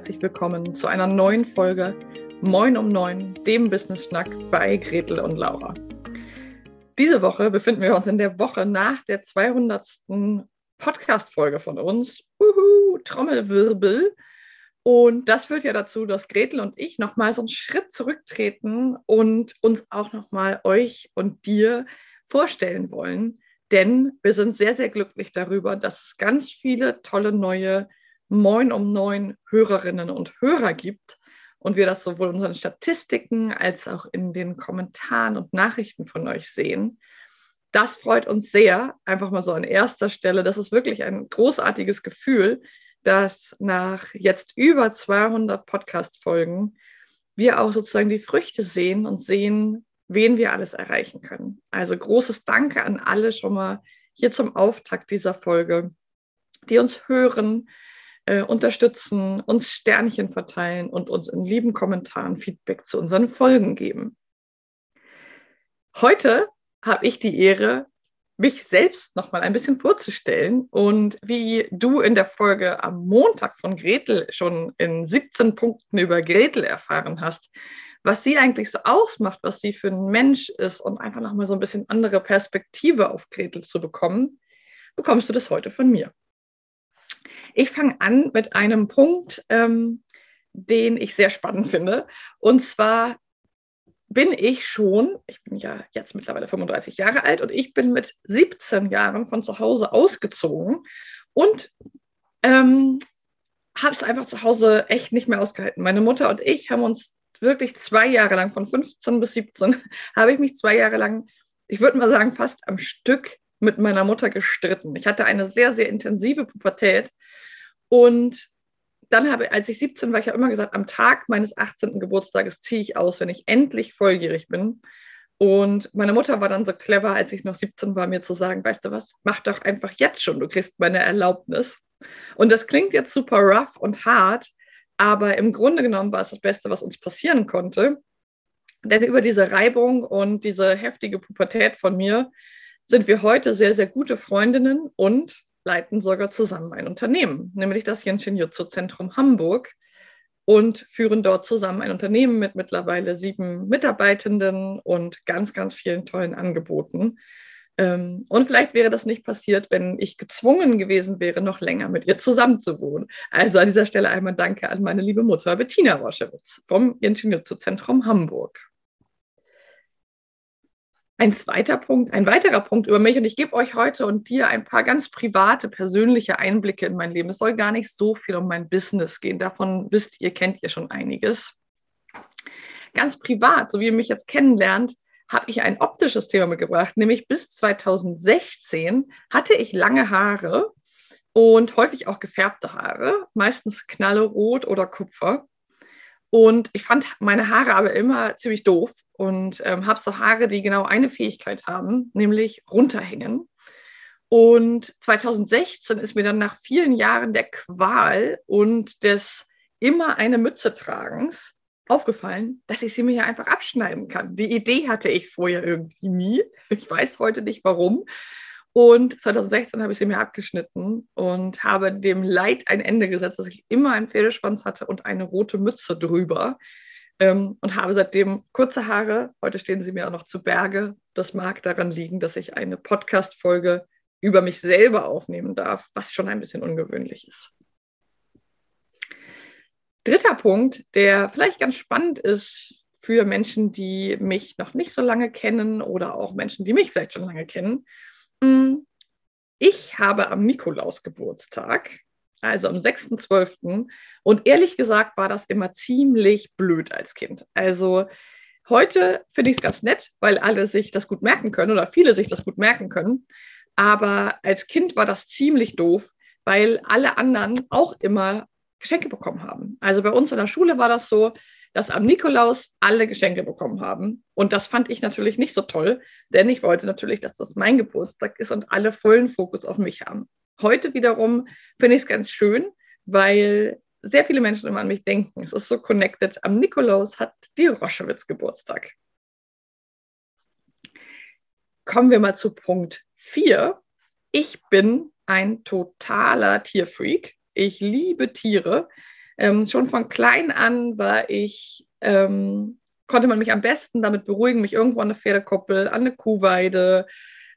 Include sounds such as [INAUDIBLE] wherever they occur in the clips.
herzlich willkommen zu einer neuen Folge Moin um Neun, dem Business Schnack bei Gretel und Laura. Diese Woche befinden wir uns in der Woche nach der 200. Podcast-Folge von uns. Uhu, Trommelwirbel. Und das führt ja dazu, dass Gretel und ich nochmal so einen Schritt zurücktreten und uns auch nochmal euch und dir vorstellen wollen. Denn wir sind sehr, sehr glücklich darüber, dass es ganz viele tolle neue Moin um neun Hörerinnen und Hörer gibt und wir das sowohl in unseren Statistiken als auch in den Kommentaren und Nachrichten von euch sehen. Das freut uns sehr, einfach mal so an erster Stelle. Das ist wirklich ein großartiges Gefühl, dass nach jetzt über 200 Podcast-Folgen wir auch sozusagen die Früchte sehen und sehen, wen wir alles erreichen können. Also großes Danke an alle schon mal hier zum Auftakt dieser Folge, die uns hören, äh, unterstützen, uns Sternchen verteilen und uns in lieben Kommentaren Feedback zu unseren Folgen geben. Heute habe ich die Ehre, mich selbst noch mal ein bisschen vorzustellen und wie du in der Folge am Montag von Gretel schon in 17 Punkten über Gretel erfahren hast, was sie eigentlich so ausmacht, was sie für ein Mensch ist und einfach noch mal so ein bisschen andere Perspektive auf Gretel zu bekommen, bekommst du das heute von mir. Ich fange an mit einem Punkt, ähm, den ich sehr spannend finde. Und zwar bin ich schon, ich bin ja jetzt mittlerweile 35 Jahre alt und ich bin mit 17 Jahren von zu Hause ausgezogen und ähm, habe es einfach zu Hause echt nicht mehr ausgehalten. Meine Mutter und ich haben uns wirklich zwei Jahre lang, von 15 bis 17, [LAUGHS] habe ich mich zwei Jahre lang, ich würde mal sagen, fast am Stück mit meiner Mutter gestritten. Ich hatte eine sehr, sehr intensive Pubertät und dann habe, als ich 17 war, ich habe immer gesagt, am Tag meines 18. Geburtstages ziehe ich aus, wenn ich endlich volljährig bin. Und meine Mutter war dann so clever, als ich noch 17 war, mir zu sagen, weißt du was, mach doch einfach jetzt schon, du kriegst meine Erlaubnis. Und das klingt jetzt super rough und hart, aber im Grunde genommen war es das Beste, was uns passieren konnte. Denn über diese Reibung und diese heftige Pubertät von mir sind wir heute sehr, sehr gute Freundinnen und leiten sogar zusammen ein Unternehmen, nämlich das Jenshin Jutsu Zentrum Hamburg und führen dort zusammen ein Unternehmen mit mittlerweile sieben Mitarbeitenden und ganz, ganz vielen tollen Angeboten. Ähm, und vielleicht wäre das nicht passiert, wenn ich gezwungen gewesen wäre, noch länger mit ihr zusammenzuwohnen. Also an dieser Stelle einmal Danke an meine liebe Mutter Bettina Roschewitz vom Jenshin Jutsu Zentrum Hamburg. Ein zweiter Punkt, ein weiterer Punkt über mich und ich gebe euch heute und dir ein paar ganz private, persönliche Einblicke in mein Leben. Es soll gar nicht so viel um mein Business gehen. Davon wisst ihr, kennt ihr schon einiges. Ganz privat, so wie ihr mich jetzt kennenlernt, habe ich ein optisches Thema mitgebracht, nämlich bis 2016 hatte ich lange Haare und häufig auch gefärbte Haare, meistens knallerot oder kupfer. Und ich fand meine Haare aber immer ziemlich doof und ähm, habe so Haare, die genau eine Fähigkeit haben, nämlich runterhängen. Und 2016 ist mir dann nach vielen Jahren der Qual und des immer eine Mütze tragens aufgefallen, dass ich sie mir ja einfach abschneiden kann. Die Idee hatte ich vorher irgendwie nie. Ich weiß heute nicht warum. Und 2016 habe ich sie mir abgeschnitten und habe dem Leid ein Ende gesetzt, dass ich immer einen Pferdeschwanz hatte und eine rote Mütze drüber. Ähm, und habe seitdem kurze Haare. Heute stehen sie mir auch noch zu Berge. Das mag daran liegen, dass ich eine Podcast-Folge über mich selber aufnehmen darf, was schon ein bisschen ungewöhnlich ist. Dritter Punkt, der vielleicht ganz spannend ist für Menschen, die mich noch nicht so lange kennen oder auch Menschen, die mich vielleicht schon lange kennen. Mm, ich habe am Nikolaus Geburtstag, also am 6.12. Und ehrlich gesagt war das immer ziemlich blöd als Kind. Also heute finde ich es ganz nett, weil alle sich das gut merken können oder viele sich das gut merken können. Aber als Kind war das ziemlich doof, weil alle anderen auch immer Geschenke bekommen haben. Also bei uns in der Schule war das so, dass am Nikolaus alle Geschenke bekommen haben. Und das fand ich natürlich nicht so toll, denn ich wollte natürlich, dass das mein Geburtstag ist und alle vollen Fokus auf mich haben. Heute wiederum finde ich es ganz schön, weil sehr viele Menschen immer an mich denken. Es ist so connected. Am Nikolaus hat die Roschewitz Geburtstag. Kommen wir mal zu Punkt 4. Ich bin ein totaler Tierfreak. Ich liebe Tiere. Ähm, schon von klein an war ich, ähm, konnte man mich am besten damit beruhigen, mich irgendwo an eine Pferdekoppel, an eine Kuhweide,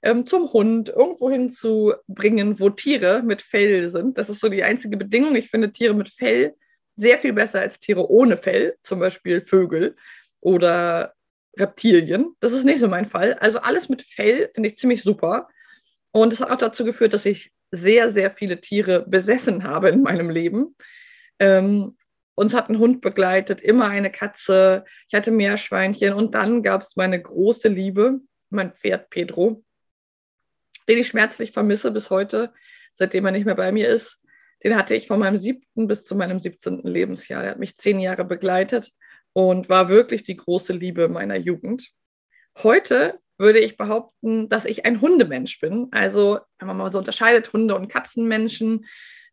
ähm, zum Hund, irgendwo hinzubringen, wo Tiere mit Fell sind. Das ist so die einzige Bedingung. Ich finde Tiere mit Fell sehr viel besser als Tiere ohne Fell, zum Beispiel Vögel oder Reptilien. Das ist nicht so mein Fall. Also alles mit Fell finde ich ziemlich super. Und das hat auch dazu geführt, dass ich sehr, sehr viele Tiere besessen habe in meinem Leben. Ähm, uns hat ein Hund begleitet, immer eine Katze. Ich hatte Meerschweinchen und dann gab es meine große Liebe, mein Pferd Pedro, den ich schmerzlich vermisse bis heute, seitdem er nicht mehr bei mir ist. Den hatte ich von meinem siebten bis zu meinem 17. Lebensjahr. Er hat mich zehn Jahre begleitet und war wirklich die große Liebe meiner Jugend. Heute würde ich behaupten, dass ich ein Hundemensch bin. Also, wenn man mal so unterscheidet, Hunde- und Katzenmenschen.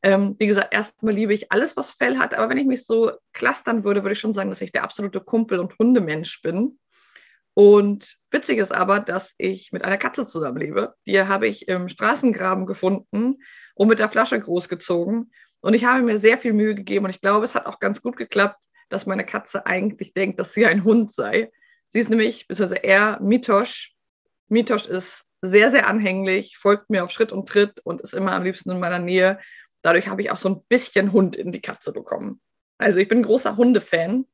Ähm, wie gesagt, erstmal liebe ich alles, was Fell hat, aber wenn ich mich so clustern würde, würde ich schon sagen, dass ich der absolute Kumpel- und Hundemensch bin. Und witzig ist aber, dass ich mit einer Katze zusammenlebe. Die habe ich im Straßengraben gefunden und mit der Flasche großgezogen. Und ich habe mir sehr viel Mühe gegeben und ich glaube, es hat auch ganz gut geklappt, dass meine Katze eigentlich denkt, dass sie ein Hund sei. Sie ist nämlich, beziehungsweise er, Mitosch. Mitosch ist sehr, sehr anhänglich, folgt mir auf Schritt und Tritt und ist immer am liebsten in meiner Nähe. Dadurch habe ich auch so ein bisschen Hund in die Katze bekommen. Also ich bin großer Hundefan.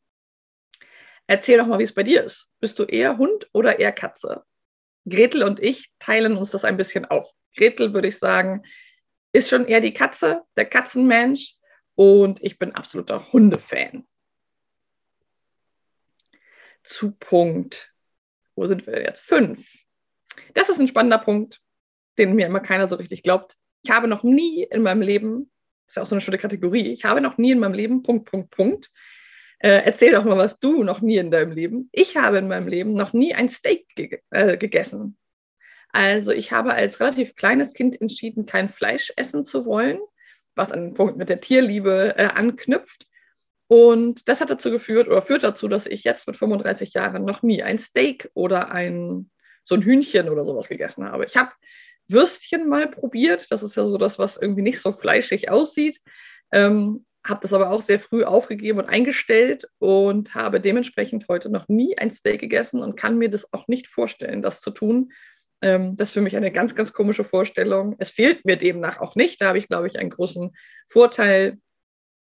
Erzähl doch mal, wie es bei dir ist. Bist du eher Hund oder eher Katze? Gretel und ich teilen uns das ein bisschen auf. Gretel, würde ich sagen, ist schon eher die Katze, der Katzenmensch. Und ich bin absoluter Hundefan zu Punkt, wo sind wir jetzt? Fünf. Das ist ein spannender Punkt, den mir immer keiner so richtig glaubt. Ich habe noch nie in meinem Leben, das ist ja auch so eine schöne Kategorie, ich habe noch nie in meinem Leben, Punkt, Punkt, Punkt. Äh, erzähl doch mal, was du noch nie in deinem Leben. Ich habe in meinem Leben noch nie ein Steak ge äh, gegessen. Also ich habe als relativ kleines Kind entschieden, kein Fleisch essen zu wollen, was an den Punkt mit der Tierliebe äh, anknüpft. Und das hat dazu geführt oder führt dazu, dass ich jetzt mit 35 Jahren noch nie ein Steak oder ein, so ein Hühnchen oder sowas gegessen habe. Ich habe Würstchen mal probiert. Das ist ja so das, was irgendwie nicht so fleischig aussieht. Ähm, habe das aber auch sehr früh aufgegeben und eingestellt und habe dementsprechend heute noch nie ein Steak gegessen und kann mir das auch nicht vorstellen, das zu tun. Ähm, das ist für mich eine ganz, ganz komische Vorstellung. Es fehlt mir demnach auch nicht. Da habe ich, glaube ich, einen großen Vorteil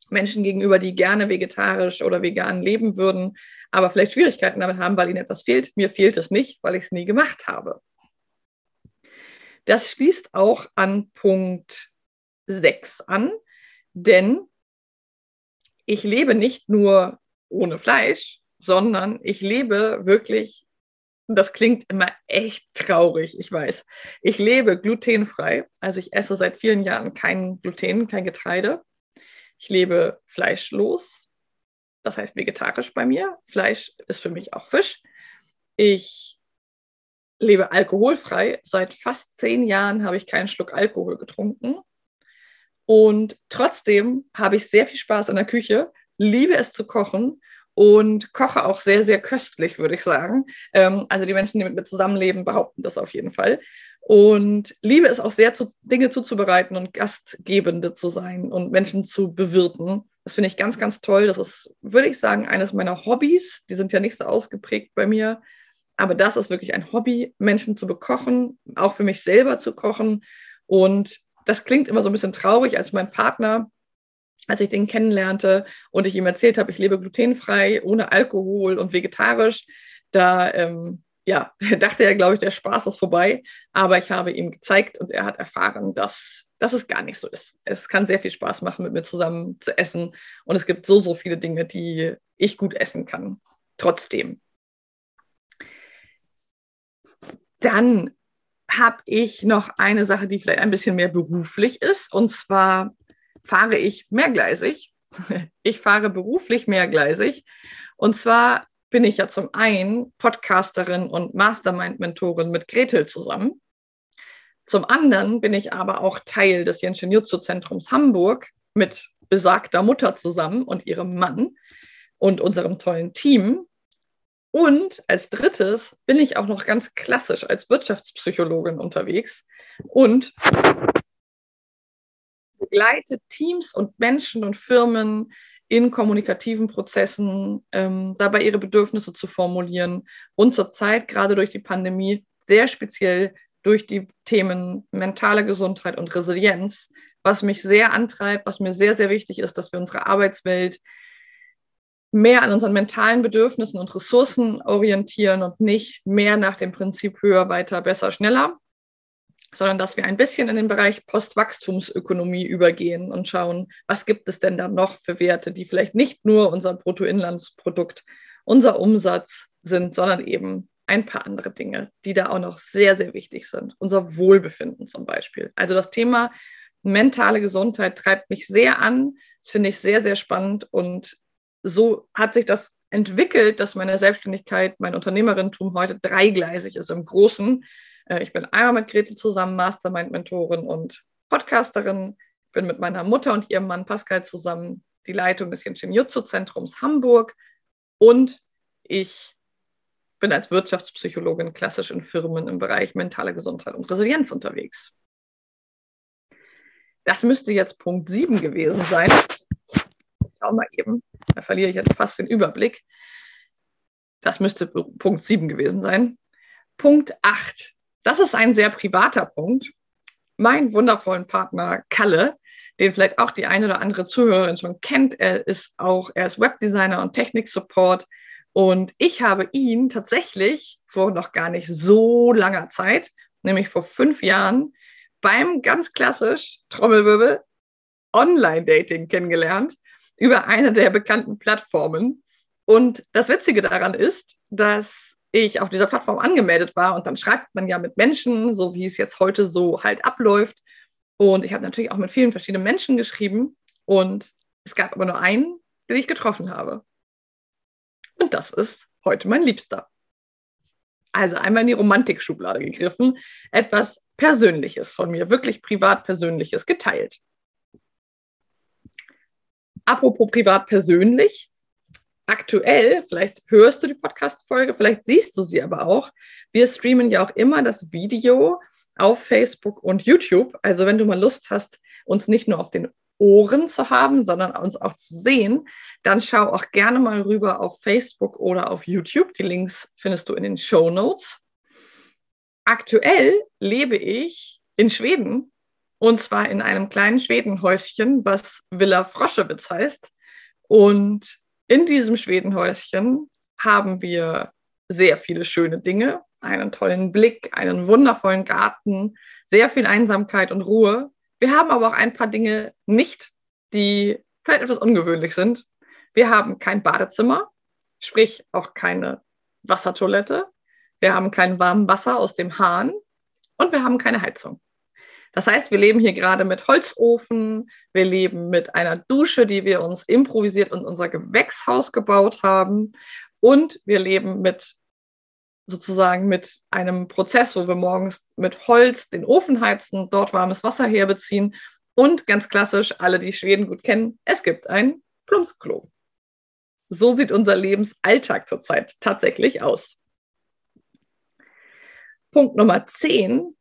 Menschen gegenüber, die gerne vegetarisch oder vegan leben würden, aber vielleicht Schwierigkeiten damit haben, weil ihnen etwas fehlt. Mir fehlt es nicht, weil ich es nie gemacht habe. Das schließt auch an Punkt 6 an, denn ich lebe nicht nur ohne Fleisch, sondern ich lebe wirklich, das klingt immer echt traurig, ich weiß. Ich lebe glutenfrei, also ich esse seit vielen Jahren kein Gluten, kein Getreide. Ich lebe fleischlos, das heißt vegetarisch bei mir. Fleisch ist für mich auch Fisch. Ich lebe alkoholfrei. Seit fast zehn Jahren habe ich keinen Schluck Alkohol getrunken. Und trotzdem habe ich sehr viel Spaß in der Küche, liebe es zu kochen und koche auch sehr, sehr köstlich, würde ich sagen. Ähm, also die Menschen, die mit mir zusammenleben, behaupten das auf jeden Fall und liebe es auch sehr, Dinge zuzubereiten und Gastgebende zu sein und Menschen zu bewirten. Das finde ich ganz, ganz toll. Das ist, würde ich sagen, eines meiner Hobbys. Die sind ja nicht so ausgeprägt bei mir. Aber das ist wirklich ein Hobby, Menschen zu bekochen, auch für mich selber zu kochen. Und das klingt immer so ein bisschen traurig, als mein Partner, als ich den kennenlernte und ich ihm erzählt habe, ich lebe glutenfrei, ohne Alkohol und vegetarisch. Da ähm, ja, [LAUGHS] dachte er, glaube ich, der Spaß ist vorbei. Aber ich habe ihm gezeigt und er hat erfahren, dass, dass es gar nicht so ist. Es kann sehr viel Spaß machen, mit mir zusammen zu essen. Und es gibt so, so viele Dinge, die ich gut essen kann. Trotzdem. Dann habe ich noch eine Sache, die vielleicht ein bisschen mehr beruflich ist. Und zwar fahre ich mehrgleisig. [LAUGHS] Ich fahre beruflich mehrgleisig. Und zwar bin ich ja zum einen Podcasterin und Mastermind-Mentorin mit Gretel zusammen. Zum anderen bin ich aber auch Teil des Jenschen Jutsu-Zentrums Hamburg mit besagter Mutter zusammen und ihrem Mann und unserem tollen Team. Und als drittes bin ich auch noch ganz klassisch als Wirtschaftspsychologin unterwegs und begleite Teams und Menschen und Firmen in kommunikativen Prozessen ähm, dabei ihre Bedürfnisse zu formulieren und zurzeit gerade durch die Pandemie sehr speziell durch die Themen mentale Gesundheit und Resilienz, was mich sehr antreibt, was mir sehr, sehr wichtig ist, dass wir unsere Arbeitswelt mehr an unseren mentalen Bedürfnissen und Ressourcen orientieren und nicht mehr nach dem Prinzip höher, weiter, besser, schneller, sondern dass wir ein bisschen in den Bereich Postwachstumsökonomie übergehen und schauen, was gibt es denn da noch für Werte, die vielleicht nicht nur unser Bruttoinlandsprodukt, unser Umsatz sind, sondern eben ein paar andere Dinge, die da auch noch sehr, sehr wichtig sind. Unser Wohlbefinden zum Beispiel. Also das Thema mentale Gesundheit treibt mich sehr an. Das finde ich sehr, sehr spannend. Und so hat sich das entwickelt, dass meine Selbstständigkeit, mein Unternehmerinnentum heute dreigleisig ist im Großen. Äh, ich bin einmal mit Gretel zusammen Mastermind-Mentorin und Podcasterin, bin mit meiner Mutter und ihrem Mann Pascal zusammen die Leitung des Jinshin Jutsu Zentrums Hamburg und ich bin als Wirtschaftspsychologin klassisch in Firmen im Bereich mentale Gesundheit und Resilienz unterwegs. Das müsste jetzt Punkt 7 gewesen sein. Schau mal eben, da verliere ich jetzt fast den Überblick. Das müsste Punkt 7 gewesen sein. Punkt 8 das ist ein sehr privater Punkt. Mein wundervollen Partner Kalle, den vielleicht auch die eine oder andere Zuhörerin schon kennt, er ist auch, er ist Webdesigner und Technik-Support. Und ich habe ihn tatsächlich vor noch gar nicht so langer Zeit, nämlich vor fünf Jahren, beim ganz klassisch Trommelwirbel Online-Dating kennengelernt über eine der bekannten Plattformen. Und das Witzige daran ist, dass ich auf dieser Plattform angemeldet war und dann schreibt man ja mit Menschen, so wie es jetzt heute so halt abläuft. Und ich habe natürlich auch mit vielen verschiedenen Menschen geschrieben und es gab aber nur einen, den ich getroffen habe. Und das ist heute mein Liebster. Also einmal in die Romantik-Schublade gegriffen, etwas Persönliches von mir, wirklich privat Persönliches geteilt. Apropos privat persönlich, aktuell, vielleicht hörst du die Podcast-Folge, vielleicht siehst du sie aber auch. Wir streamen ja auch immer das Video auf Facebook und YouTube. Also wenn du mal Lust hast, uns nicht nur auf den Ohren zu haben, sondern uns auch zu sehen, dann schau auch gerne mal rüber auf Facebook oder auf YouTube. Die Links findest du in den Show Notes. Aktuell lebe ich in Schweden und zwar in einem kleinen Schwedenhäuschen, was Villa Froschewitz heißt. Und in diesem Schwedenhäuschen haben wir sehr viele schöne Dinge, einen tollen Blick, einen wundervollen Garten, sehr viel Einsamkeit und Ruhe. Wir haben aber auch ein paar Dinge nicht, die vielleicht etwas ungewöhnlich sind. Wir haben kein Badezimmer, sprich auch keine Wassertoilette. Wir haben kein warmes Wasser aus dem Hahn und wir haben keine Heizung. Das heißt, wir leben hier gerade mit Holzofen, wir leben mit einer Dusche, die wir uns improvisiert in unser Gewächshaus gebaut haben und wir leben mit sozusagen mit einem Prozess, wo wir morgens mit Holz den Ofen heizen, dort warmes Wasser herbeziehen und ganz klassisch, alle, die Schweden gut kennen, es gibt ein Plumpsklo. So sieht unser Lebensalltag zurzeit tatsächlich aus. Punkt Nummer 10.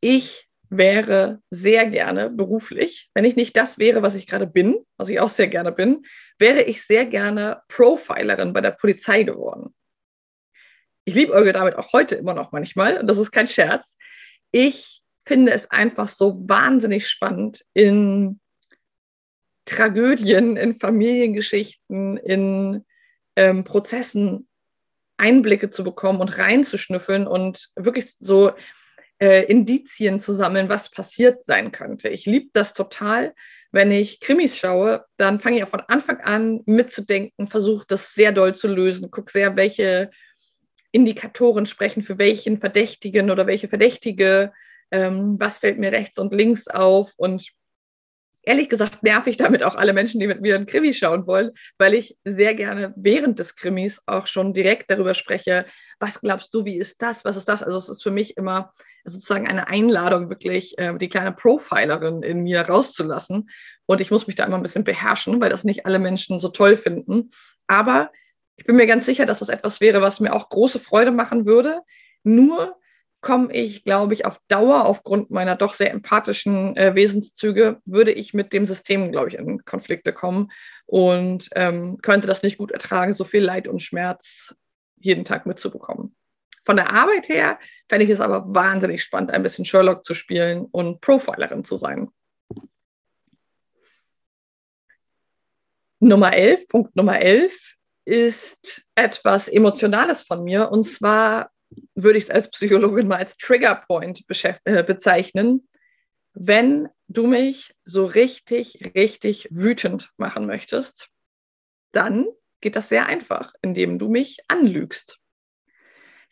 Ich wäre sehr gerne beruflich, wenn ich nicht das wäre, was ich gerade bin, was ich auch sehr gerne bin, wäre ich sehr gerne Profilerin bei der Polizei geworden. Ich liebe Euge damit auch heute immer noch manchmal, und das ist kein Scherz. Ich finde es einfach so wahnsinnig spannend, in Tragödien, in Familiengeschichten, in ähm, Prozessen Einblicke zu bekommen und reinzuschnüffeln und wirklich so äh, Indizien zu sammeln, was passiert sein könnte. Ich liebe das total. Wenn ich Krimis schaue, dann fange ich auch von Anfang an mitzudenken, versuche das sehr doll zu lösen, gucke sehr, welche Indikatoren sprechen für welchen Verdächtigen oder welche Verdächtige, ähm, was fällt mir rechts und links auf und ehrlich gesagt nerv ich damit auch alle Menschen, die mit mir einen Krimi schauen wollen, weil ich sehr gerne während des Krimis auch schon direkt darüber spreche, was glaubst du, wie ist das, was ist das? Also es ist für mich immer sozusagen eine Einladung, wirklich äh, die kleine Profilerin in mir rauszulassen. Und ich muss mich da immer ein bisschen beherrschen, weil das nicht alle Menschen so toll finden. Aber ich bin mir ganz sicher, dass das etwas wäre, was mir auch große Freude machen würde. Nur komme ich, glaube ich, auf Dauer aufgrund meiner doch sehr empathischen äh, Wesenszüge, würde ich mit dem System, glaube ich, in Konflikte kommen und ähm, könnte das nicht gut ertragen, so viel Leid und Schmerz jeden Tag mitzubekommen. Von der Arbeit her fände ich es aber wahnsinnig spannend, ein bisschen Sherlock zu spielen und Profilerin zu sein. Nummer 11, Punkt Nummer 11 ist etwas Emotionales von mir. Und zwar würde ich es als Psychologin mal als Trigger Point äh, bezeichnen. Wenn du mich so richtig, richtig wütend machen möchtest, dann geht das sehr einfach, indem du mich anlügst.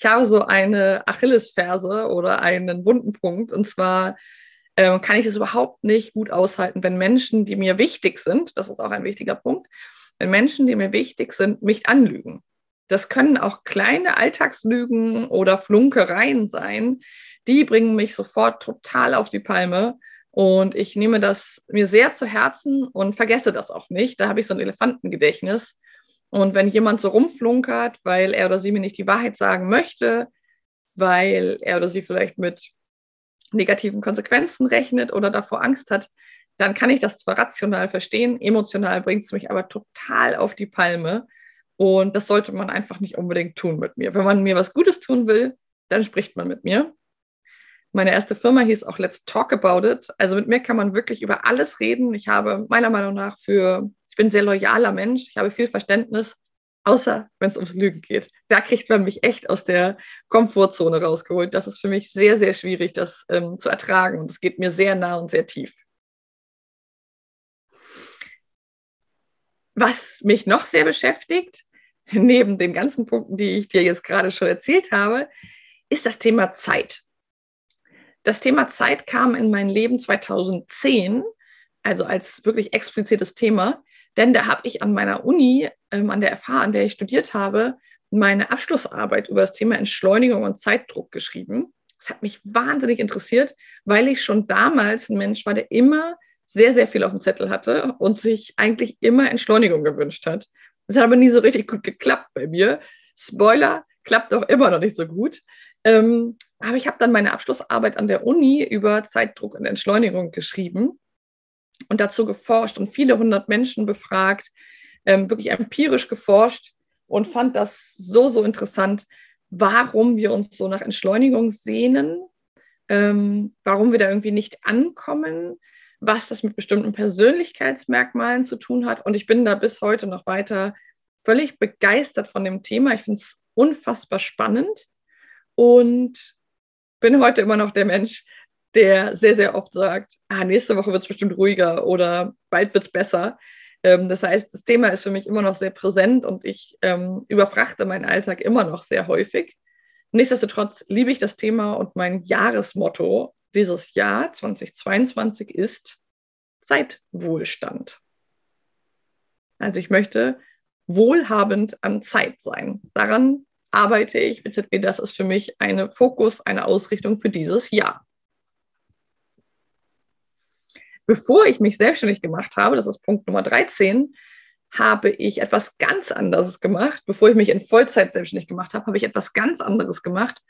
Ich habe so eine Achillesferse oder einen wunden Punkt. Und zwar ähm, kann ich es überhaupt nicht gut aushalten, wenn Menschen, die mir wichtig sind, das ist auch ein wichtiger Punkt, wenn Menschen, die mir wichtig sind, mich anlügen. Das können auch kleine Alltagslügen oder Flunkereien sein. Die bringen mich sofort total auf die Palme. Und ich nehme das mir sehr zu Herzen und vergesse das auch nicht. Da habe ich so ein Elefantengedächtnis. Und wenn jemand so rumflunkert, weil er oder sie mir nicht die Wahrheit sagen möchte, weil er oder sie vielleicht mit negativen Konsequenzen rechnet oder davor Angst hat, dann kann ich das zwar rational verstehen, emotional bringt es mich aber total auf die Palme. Und das sollte man einfach nicht unbedingt tun mit mir. Wenn man mir was Gutes tun will, dann spricht man mit mir. Meine erste Firma hieß auch Let's Talk About It. Also mit mir kann man wirklich über alles reden. Ich habe meiner Meinung nach für, bin sehr loyaler Mensch, ich habe viel Verständnis, außer wenn es ums Lügen geht. Da kriegt man mich echt aus der Komfortzone rausgeholt. Das ist für mich sehr, sehr schwierig, das ähm, zu ertragen. Und es geht mir sehr nah und sehr tief. Was mich noch sehr beschäftigt, [LAUGHS] neben den ganzen Punkten, die ich dir jetzt gerade schon erzählt habe, ist das Thema Zeit. Das Thema Zeit kam in mein Leben 2010, also als wirklich explizites Thema, denn da habe ich an meiner Uni, ähm, an der FH, an der ich studiert habe, meine Abschlussarbeit über das Thema Entschleunigung und Zeitdruck geschrieben. Das hat mich wahnsinnig interessiert, weil ich schon damals ein Mensch war, der immer sehr, sehr viel auf dem Zettel hatte und sich eigentlich immer Entschleunigung gewünscht hat. Das hat aber nie so richtig gut geklappt bei mir. Spoiler, klappt auch immer noch nicht so gut. Ähm, aber ich habe dann meine Abschlussarbeit an der Uni über Zeitdruck und Entschleunigung geschrieben und dazu geforscht und viele hundert Menschen befragt, ähm, wirklich empirisch geforscht und fand das so, so interessant, warum wir uns so nach Entschleunigung sehnen, ähm, warum wir da irgendwie nicht ankommen, was das mit bestimmten Persönlichkeitsmerkmalen zu tun hat. Und ich bin da bis heute noch weiter völlig begeistert von dem Thema. Ich finde es unfassbar spannend und bin heute immer noch der Mensch, der sehr, sehr oft sagt, ah, nächste Woche wird es bestimmt ruhiger oder bald wird es besser. Ähm, das heißt, das Thema ist für mich immer noch sehr präsent und ich ähm, überfrachte meinen Alltag immer noch sehr häufig. Nichtsdestotrotz liebe ich das Thema und mein Jahresmotto dieses Jahr 2022 ist Zeitwohlstand. Also ich möchte wohlhabend an Zeit sein. Daran arbeite ich, beziehungsweise das ist für mich eine Fokus, eine Ausrichtung für dieses Jahr. Bevor ich mich selbstständig gemacht habe, das ist Punkt Nummer 13, habe ich etwas ganz anderes gemacht. Bevor ich mich in Vollzeit selbstständig gemacht habe, habe ich etwas ganz anderes gemacht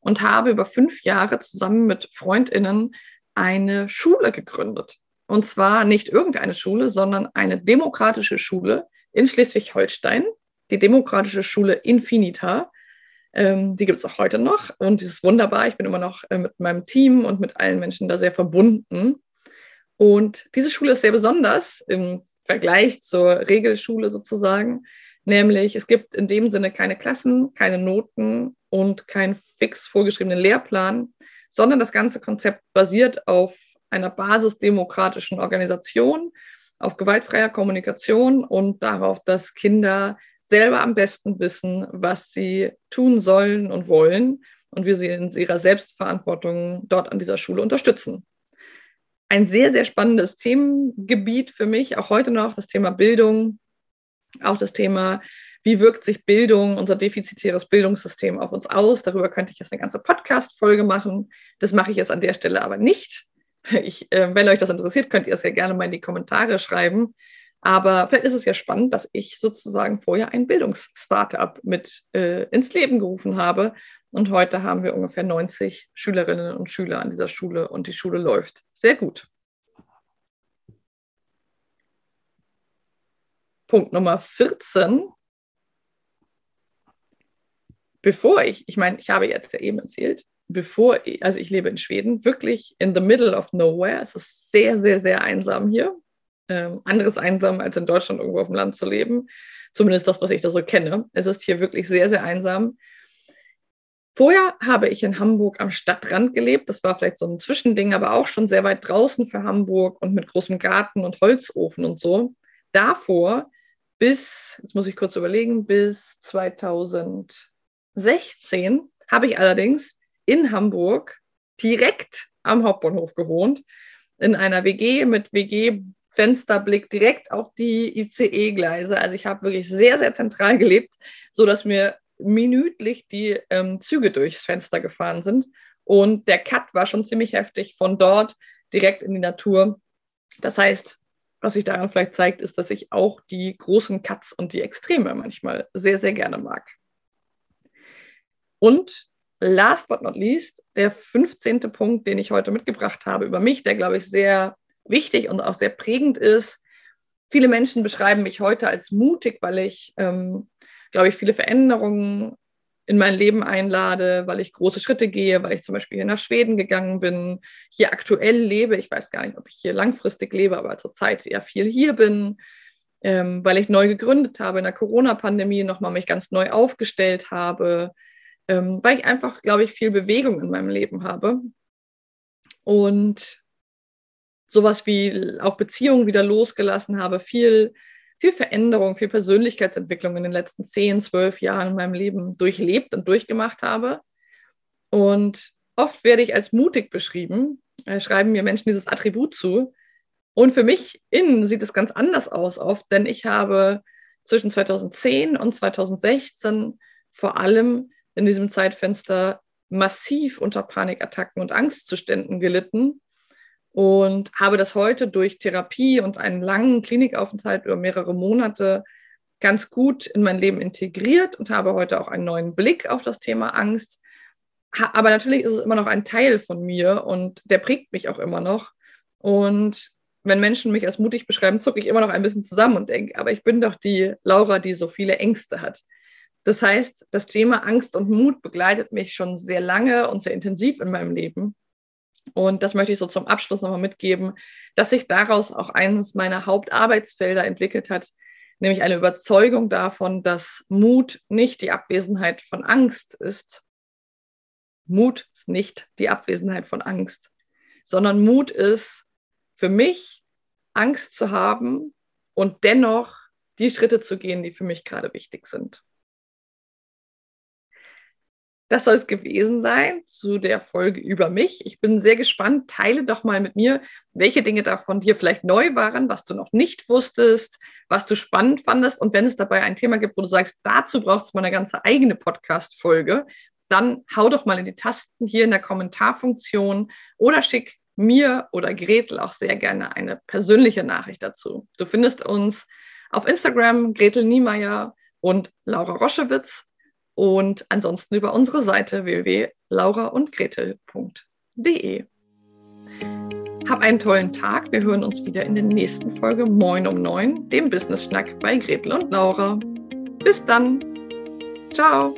und habe über fünf Jahre zusammen mit Freundinnen eine Schule gegründet. Und zwar nicht irgendeine Schule, sondern eine demokratische Schule in Schleswig-Holstein, die demokratische Schule Infinita. Ähm, die gibt es auch heute noch und die ist wunderbar. Ich bin immer noch äh, mit meinem Team und mit allen Menschen da sehr verbunden. Und diese Schule ist sehr besonders im Vergleich zur Regelschule sozusagen. Nämlich, es gibt in dem Sinne keine Klassen, keine Noten und keinen fix vorgeschriebenen Lehrplan, sondern das ganze Konzept basiert auf einer basisdemokratischen Organisation, auf gewaltfreier Kommunikation und darauf, dass Kinder selber am besten wissen, was sie tun sollen und wollen und wie sie in ihrer Selbstverantwortung dort an dieser Schule unterstützen. Ein sehr, sehr spannendes Themengebiet für mich, auch heute noch, das Thema Bildung, auch das Thema, wie wirkt sich Bildung, unser defizitäres Bildungssystem auf uns aus. Darüber könnte ich jetzt eine ganze Podcast-Folge machen. Das mache ich jetzt an der Stelle aber nicht. Ich, äh, wenn euch das interessiert, könnt ihr es ja gerne mal in die Kommentare schreiben. Aber vielleicht ist es ja spannend, dass ich sozusagen vorher ein Bildungsstartup mit äh, ins Leben gerufen habe Und heute haben wir ungefähr 90 Schülerinnen und Schüler an dieser Schule und die Schule läuft sehr gut. Punkt Nummer 14. Bevor ich, ich meine, ich habe jetzt ja eben erzählt, bevor, ich, also ich lebe in Schweden, wirklich in the middle of nowhere. Es ist sehr, sehr, sehr einsam hier. Ähm, anderes einsam als in Deutschland irgendwo auf dem Land zu leben. Zumindest das, was ich da so kenne. Es ist hier wirklich sehr, sehr einsam. Vorher habe ich in Hamburg am Stadtrand gelebt. Das war vielleicht so ein Zwischending, aber auch schon sehr weit draußen für Hamburg und mit großem Garten und Holzofen und so. Davor bis, jetzt muss ich kurz überlegen, bis 2016 habe ich allerdings in Hamburg direkt am Hauptbahnhof gewohnt, in einer WG mit WG-Fensterblick direkt auf die ICE-Gleise. Also ich habe wirklich sehr, sehr zentral gelebt, sodass mir minütlich die ähm, Züge durchs Fenster gefahren sind. Und der Cut war schon ziemlich heftig von dort direkt in die Natur. Das heißt, was sich daran vielleicht zeigt, ist, dass ich auch die großen Cuts und die Extreme manchmal sehr, sehr gerne mag. Und last but not least, der 15. Punkt, den ich heute mitgebracht habe über mich, der, glaube ich, sehr wichtig und auch sehr prägend ist. Viele Menschen beschreiben mich heute als mutig, weil ich, ähm, glaube ich, viele Veränderungen in mein Leben einlade, weil ich große Schritte gehe, weil ich zum Beispiel hier nach Schweden gegangen bin, hier aktuell lebe. Ich weiß gar nicht, ob ich hier langfristig lebe, aber zurzeit eher viel hier bin, ähm, weil ich neu gegründet habe in der Corona-Pandemie, nochmal mich ganz neu aufgestellt habe, ähm, weil ich einfach, glaube ich, viel Bewegung in meinem Leben habe. Und sowas wie auch Beziehungen wieder losgelassen habe, viel viel Veränderung, viel Persönlichkeitsentwicklung in den letzten zehn, zwölf Jahren in meinem Leben durchlebt und durchgemacht habe. Und oft werde ich als mutig beschrieben, äh, schreiben mir Menschen dieses Attribut zu. Und für mich innen sieht es ganz anders aus oft, denn ich habe zwischen 2010 und 2016 vor allem in diesem Zeitfenster massiv unter Panikattacken und Angstzuständen gelitten und habe das heute durch Therapie und einen langen Klinikaufenthalt über mehrere Monate ganz gut in mein Leben integriert und habe heute auch einen neuen Blick auf das Thema Angst. Aber natürlich ist es immer noch ein Teil von mir und der prägt mich auch immer noch. Und wenn Menschen mich als mutig beschreiben, zucke ich immer noch ein bisschen zusammen und denke, aber ich bin doch die Laura, die so viele Ängste hat. Das heißt, das Thema Angst und Mut begleitet mich schon sehr lange und sehr intensiv in meinem Leben. Und das möchte ich so zum Abschluss nochmal mitgeben, dass sich daraus auch eines meiner Hauptarbeitsfelder entwickelt hat, nämlich eine Überzeugung davon, dass Mut nicht die Abwesenheit von Angst ist. Mut ist nicht die Abwesenheit von Angst, sondern Mut ist für mich, Angst zu haben und dennoch die Schritte zu gehen, die für mich gerade wichtig sind. Das soll es gewesen sein zu der Folge über mich. Ich bin sehr gespannt. Teile doch mal mit mir, welche Dinge davon dir vielleicht neu waren, was du noch nicht wusstest, was du spannend fandest. Und wenn es dabei ein Thema gibt, wo du sagst, dazu braucht es mal eine ganze eigene Podcast-Folge, dann hau doch mal in die Tasten hier in der Kommentarfunktion oder schick mir oder Gretel auch sehr gerne eine persönliche Nachricht dazu. Du findest uns auf Instagram Gretel Niemeyer und Laura Roschewitz und ansonsten über unsere Seite www.lauraundgretel.de. Hab einen tollen Tag. Wir hören uns wieder in der nächsten Folge Moin um 9, dem Business Schnack bei Gretel und Laura. Bis dann. Ciao.